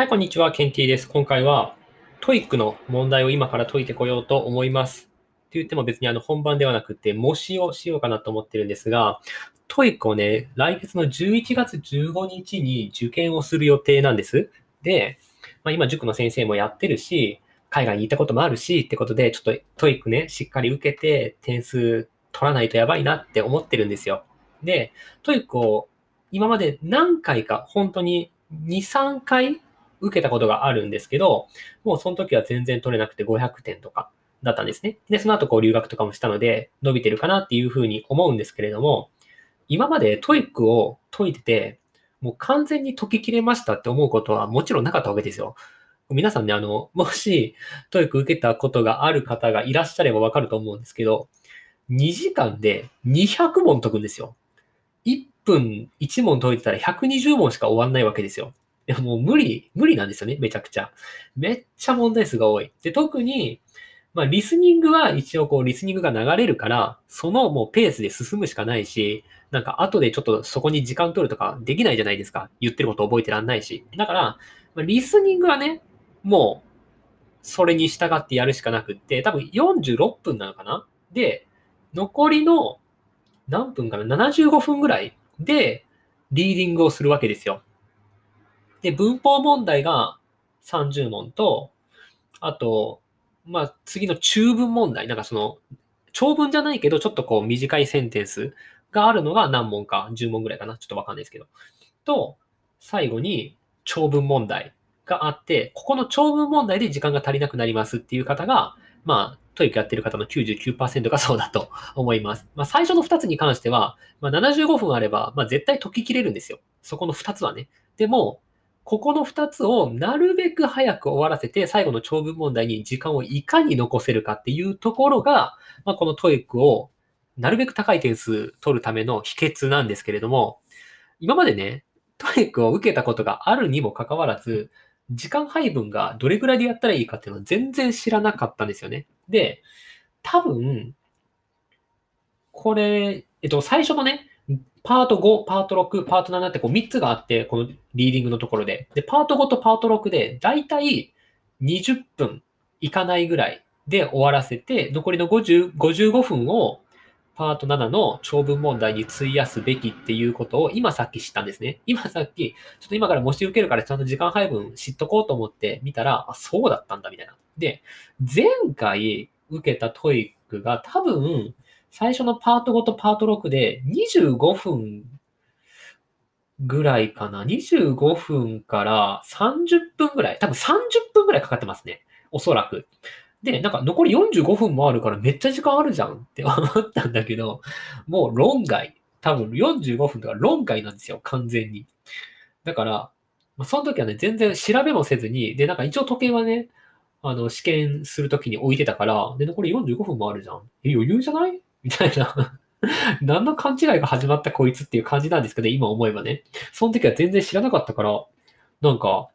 はい、こんにちは。ケンティーです。今回は、 TOEICの問題を今から解いてこようと思います。って言っても別にあの本番ではなくて、模試をしようかなと思ってるんですが、 TOEICをね、来月の11月15日に受験をする予定なんです。で、まあ、今塾の先生もやってるし、海外に行ったこともあるし、ってことで、ちょっと TOEICね、しっかり受けて点数取らないとやばいなって思ってるんですよ。で、TOEICを今まで何回か、本当に2、3回受けたことがあるんですけど、もうその時は全然取れなくて500点とかだったんですね。で、その後こう留学とかもしたので、伸びてるかなっていうふうに思うんですけれども、今まで TOEICを解いてて、もう完全に解ききれましたって思うことはもちろんなかったわけですよ。皆さんね、あの、もし TOEIC受けたことがある方がいらっしゃればわかると思うんですけど、2時間で200問解くんですよ。1分1問解いてたら120問しか終わんないわけですよ。でももう無理、無理なんですよね、めちゃくちゃ。めっちゃ問題数が多い。で、特に、まあ、リスニングは一応こう、リスニングが流れるから、そのもうペースで進むしかないし、なんか後でちょっとそこに時間取るとかできないじゃないですか。言ってること覚えてらんないし。だから、まあ、リスニングはね、もう、それに従ってやるしかなくって、多分46分なのかな？で、残りの何分かな ?75 分ぐらいでリーディングをするわけですよ。で、文法問題が30問と、あと、まあ、次の中文問題、なんかその、長文じゃないけど、ちょっとこう短いセンテンスがあるのが何問か、10問ぐらいかな。ちょっとわかんないですけど。と、最後に長文問題があって、ここの長文問題で時間が足りなくなりますっていう方が、まあ、 TOEICやってる方の99%がそうだと 思います。まあ、最初の2つに関しては、まあ、75分あれば、まあ、絶対解ききれるんですよ。そこの2つはね。でも、ここの2つをなるべく早く終わらせて、最後の長文問題に時間をいかに残せるかっていうところが、まあ、この TOEICをなるべく高い点数取るための秘訣なんですけれども、今までね、 TOEICを受けたことがあるにもかかわらず、時間配分がどれぐらいでやったらいいかっていうのは全然知らなかったんですよね。で、多分、これ、えっと、最初のね、パート5、パート6、パート7ってこう3つがあって、このリーディングのところで。で、パート5とパート6で、だいたい20分いかないぐらいで終わらせて、残りの50 55分をパート7の長文問題に費やすべきっていうことを今さっき知ったんですね。今さっき、ちょっと今から模試受けるからちゃんと時間配分知っとこうと思って見たら、あ、そうだったんだみたいな。で、前回受けた TOEICが多分、最初のパート5とパート6で25分ぐらいかな。25分から30分ぐらい。多分30分ぐらいかかってますね。おそらく。で、なんか残り45分もあるからめっちゃ時間あるじゃんって思ったんだけど、もう論外。多分45分とか論外なんですよ。完全に。だから、その時はね、全然調べもせずに、で、なんか一応時計はね、あの、試験するときに置いてたから、で、残り45分もあるじゃん。え、余裕じゃない？みたいな 何の勘違いが始まったこいつっていう感じなんですけど、今思えばね。その時は全然知らなかったから、なんか、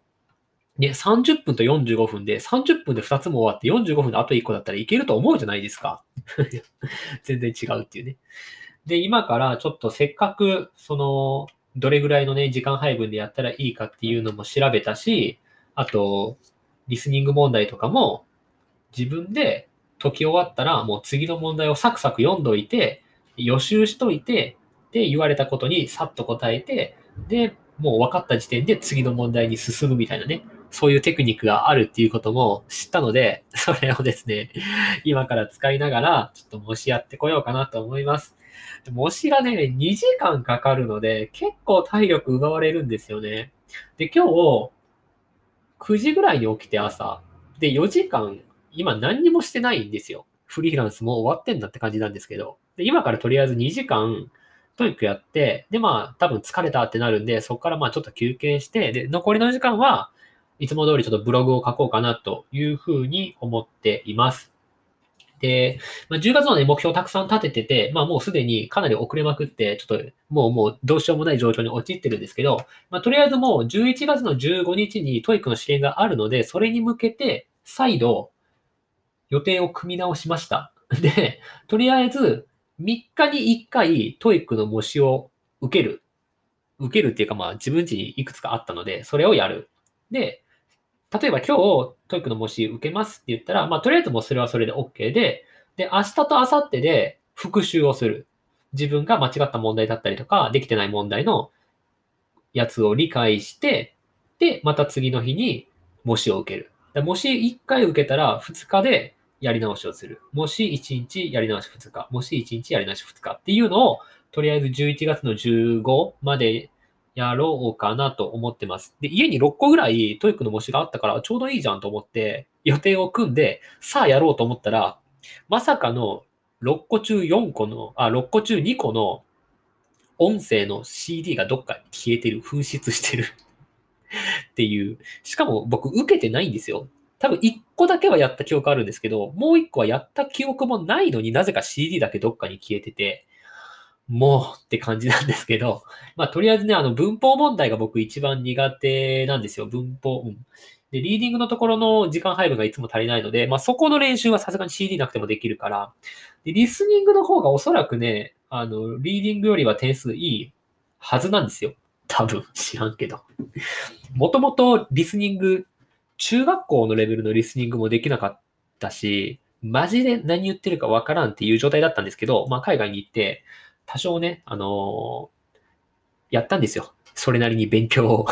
ね、30分と45分で、30分で2つも終わって45分であと1個だったらいけると思うじゃないですか。全然違うっていうね。で、今からちょっとせっかく、その、どれぐらいのね、時間配分でやったらいいかっていうのも調べたし、あと、リスニング問題とかも自分で解き終わったら、もう次の問題をサクサク読んどいて、予習しといて、で、言われたことにさっと答えて、で、もう分かった時点で次の問題に進むみたいなね、そういうテクニックがあるっていうことも知ったので、それをですね、今から使いながら、ちょっと模試やってこようかなと思います。模試がね、2時間かかるので、結構体力奪われるんですよね。で、今日、9時ぐらいに起きて朝、で、4時間今何にもしてないんですよ。フリーランスも終わってんだって感じなんですけど。で今からとりあえず2時間TOEICやって、で、まあ、多分疲れたってなるんで、そこからまあちょっと休憩して、で、残りの時間はいつも通りちょっとブログを書こうかなというふうに思っています。で、まあ、10月のね、目標たくさん立ててて、まあもうすでにかなり遅れまくって、ちょっともうもうどうしようもない状況に陥ってるんですけど、まあとりあえずもう11月の15日に TOEICの試験があるので、それに向けて再度予定を組み直しました。で、とりあえず、3日に1回 TOEICの模試を受ける。受けるっていうかまあ自分家にいくつかあったので、それをやる。で、例えば今日、 TOEICの模試受けますって言ったら、まあ、とりあえずもうそれはそれで OK で、で、明日と明後日で復習をする。自分が間違った問題だったりとか、できてない問題のやつを理解して、で、また次の日に模試を受ける。模試1回受けたら2日でやり直しをする。模試1日やり直し2日。模試1日やり直し2日っていうのを、とりあえず11月の15までやろうかなと思ってます。で、家に6個ぐらい TOEICの模試があったからちょうどいいじゃんと思って予定を組んで、さあやろうと思ったら、まさかの6個中4個の、あ、6個中2個の音声の CD がどっかに消えてる、紛失してるっていう。しかも僕受けてないんですよ。多分1個だけはやった記憶あるんですけど、もう1個はやった記憶もないのになぜか CD だけどっかに消えてて、もうって感じなんですけど、まあとりあえずね、あの文法問題が僕一番苦手なんですよ。文法。うん。で、リーディングのところの時間配分がいつも足りないので、まあそこの練習はさすがに CD なくてもできるから、で、リスニングの方がおそらくね、あの、リーディングよりは点数いいはずなんですよ。多分、知らんけど。もともとリスニング、中学校のレベルのリスニングもできなかったし、マジで何言ってるかわからんっていう状態だったんですけど、まあ海外に行って、多少ね、あのー、やったんですよ。それなりに勉強を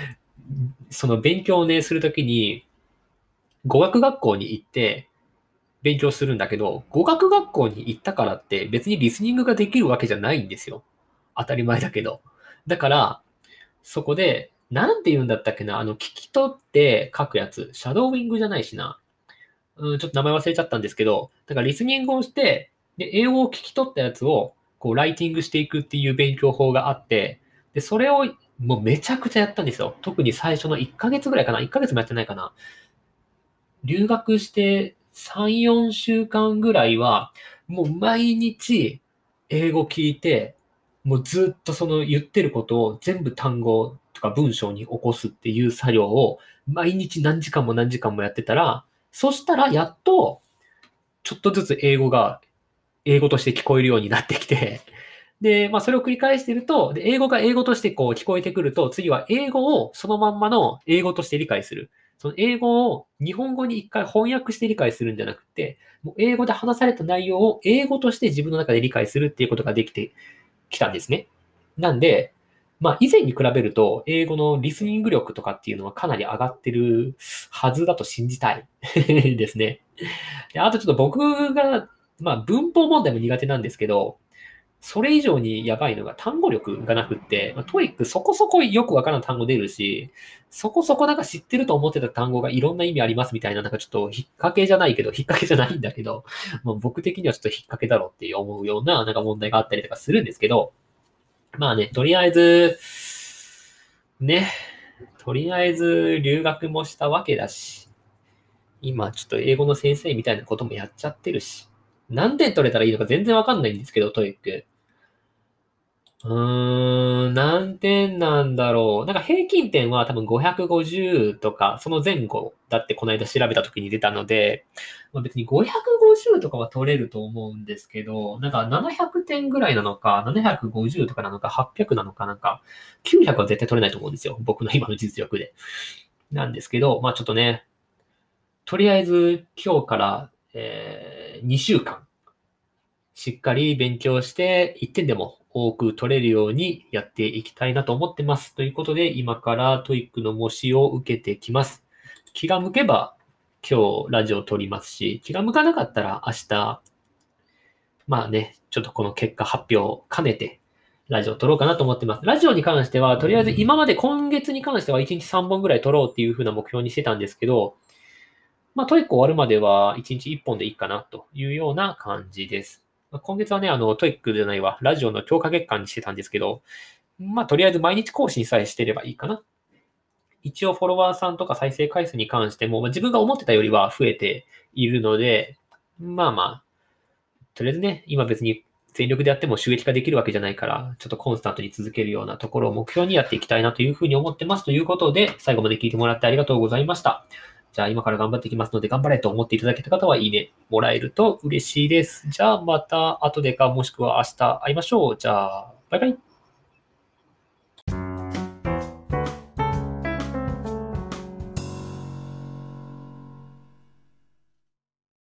その勉強をね、するときに、語学学校に行って勉強するんだけど、語学学校に行ったからって別にリスニングができるわけじゃないんですよ。当たり前だけど。だから、そこで、なんて言うんだったっけな、あの、聞き取って書くやつ。シャドーウィングじゃないしな。うん、ちょっと名前忘れちゃったんですけど、だからリスニングをして、で、英語を聞き取ったやつをこう、ライティングしていくっていう勉強法があって、で、それをもうめちゃくちゃやったんですよ。特に最初の1ヶ月ぐらいかな？1ヶ月もやってないかな？留学して3、4週間ぐらいは、もう毎日英語聞いて、もうずっとその言ってることを全部単語とか文章に起こすっていう作業を毎日何時間も何時間もやってたら、そしたらやっとちょっとずつ英語が英語として聞こえるようになってきて、で、まあそれを繰り返していると、で英語が英語としてこう聞こえてくると、次は英語をそのまんまの英語として理解する。その英語を日本語に一回翻訳して理解するんじゃなくて、もう英語で話された内容を英語として自分の中で理解するっていうことができてきたんですね。なんで、まあ以前に比べると英語のリスニング力とかっていうのはかなり上がってるはずだと信じたい ですね。であとちょっと僕がまあ文法問題も苦手なんですけど、それ以上にやばいのが単語力がなくって、まあ、 TOEICそこそこよくわからん単語出るし、そこそこなんか知ってると思ってた単語がいろんな意味ありますみたいな、なんかちょっと引っ掛けじゃないけど、引っ掛けじゃないんだけど、まあ、僕的にはちょっと引っ掛けだろうって思うようななんか問題があったりとかするんですけど、まあね、とりあえず、ね、とりあえず留学もしたわけだし、今ちょっと英語の先生みたいなこともやっちゃってるし、何点取れたらいいのか全然わかんないんですけど、 TOEIC。うーん、何点なんだろう。なんか平均点は多分550とか、その前後だってこの間調べた時に出たので、まあ、別に550とかは取れると思うんですけど、なんか700点ぐらいなのか、750とかなのか、800なのか、なんか、900は絶対取れないと思うんですよ。僕の今の実力で。なんですけど、まあちょっとね、とりあえず今日から、えー2週間、しっかり勉強して1点でも多く取れるようにやっていきたいなと思ってます。ということで、今から TOEICの模試を受けてきます。気が向けば今日ラジオを撮りますし、気が向かなかったら明日、まあね、ちょっとこの結果発表を兼ねて、ラジオを撮ろうかなと思ってます。ラジオに関しては、とりあえず今まで今月に関しては1日3本ぐらい撮ろうっていう風な目標にしてたんですけど、まあ、 TOEIC終わるまでは1日1本でいいかなというような感じです。今月はね、あの、 TOEICじゃないわ、ラジオの強化月間にしてたんですけど、まあ、とりあえず毎日更新さえしてればいいかな。一応フォロワーさんとか再生回数に関しても、まあ、自分が思ってたよりは増えているので、まあまあ、とりあえずね、今別に全力でやっても収益化できるわけじゃないから、ちょっとコンスタントに続けるようなところを目標にやっていきたいなというふうに思ってます。ということで、最後まで聞いてもらってありがとうございました。じゃあ今から頑張っていきますので、頑張れと思っていただけた方は、いいねもらえると嬉しいです。じゃあまた後でか、もしくは明日会いましょう。じゃあ、バイバイ。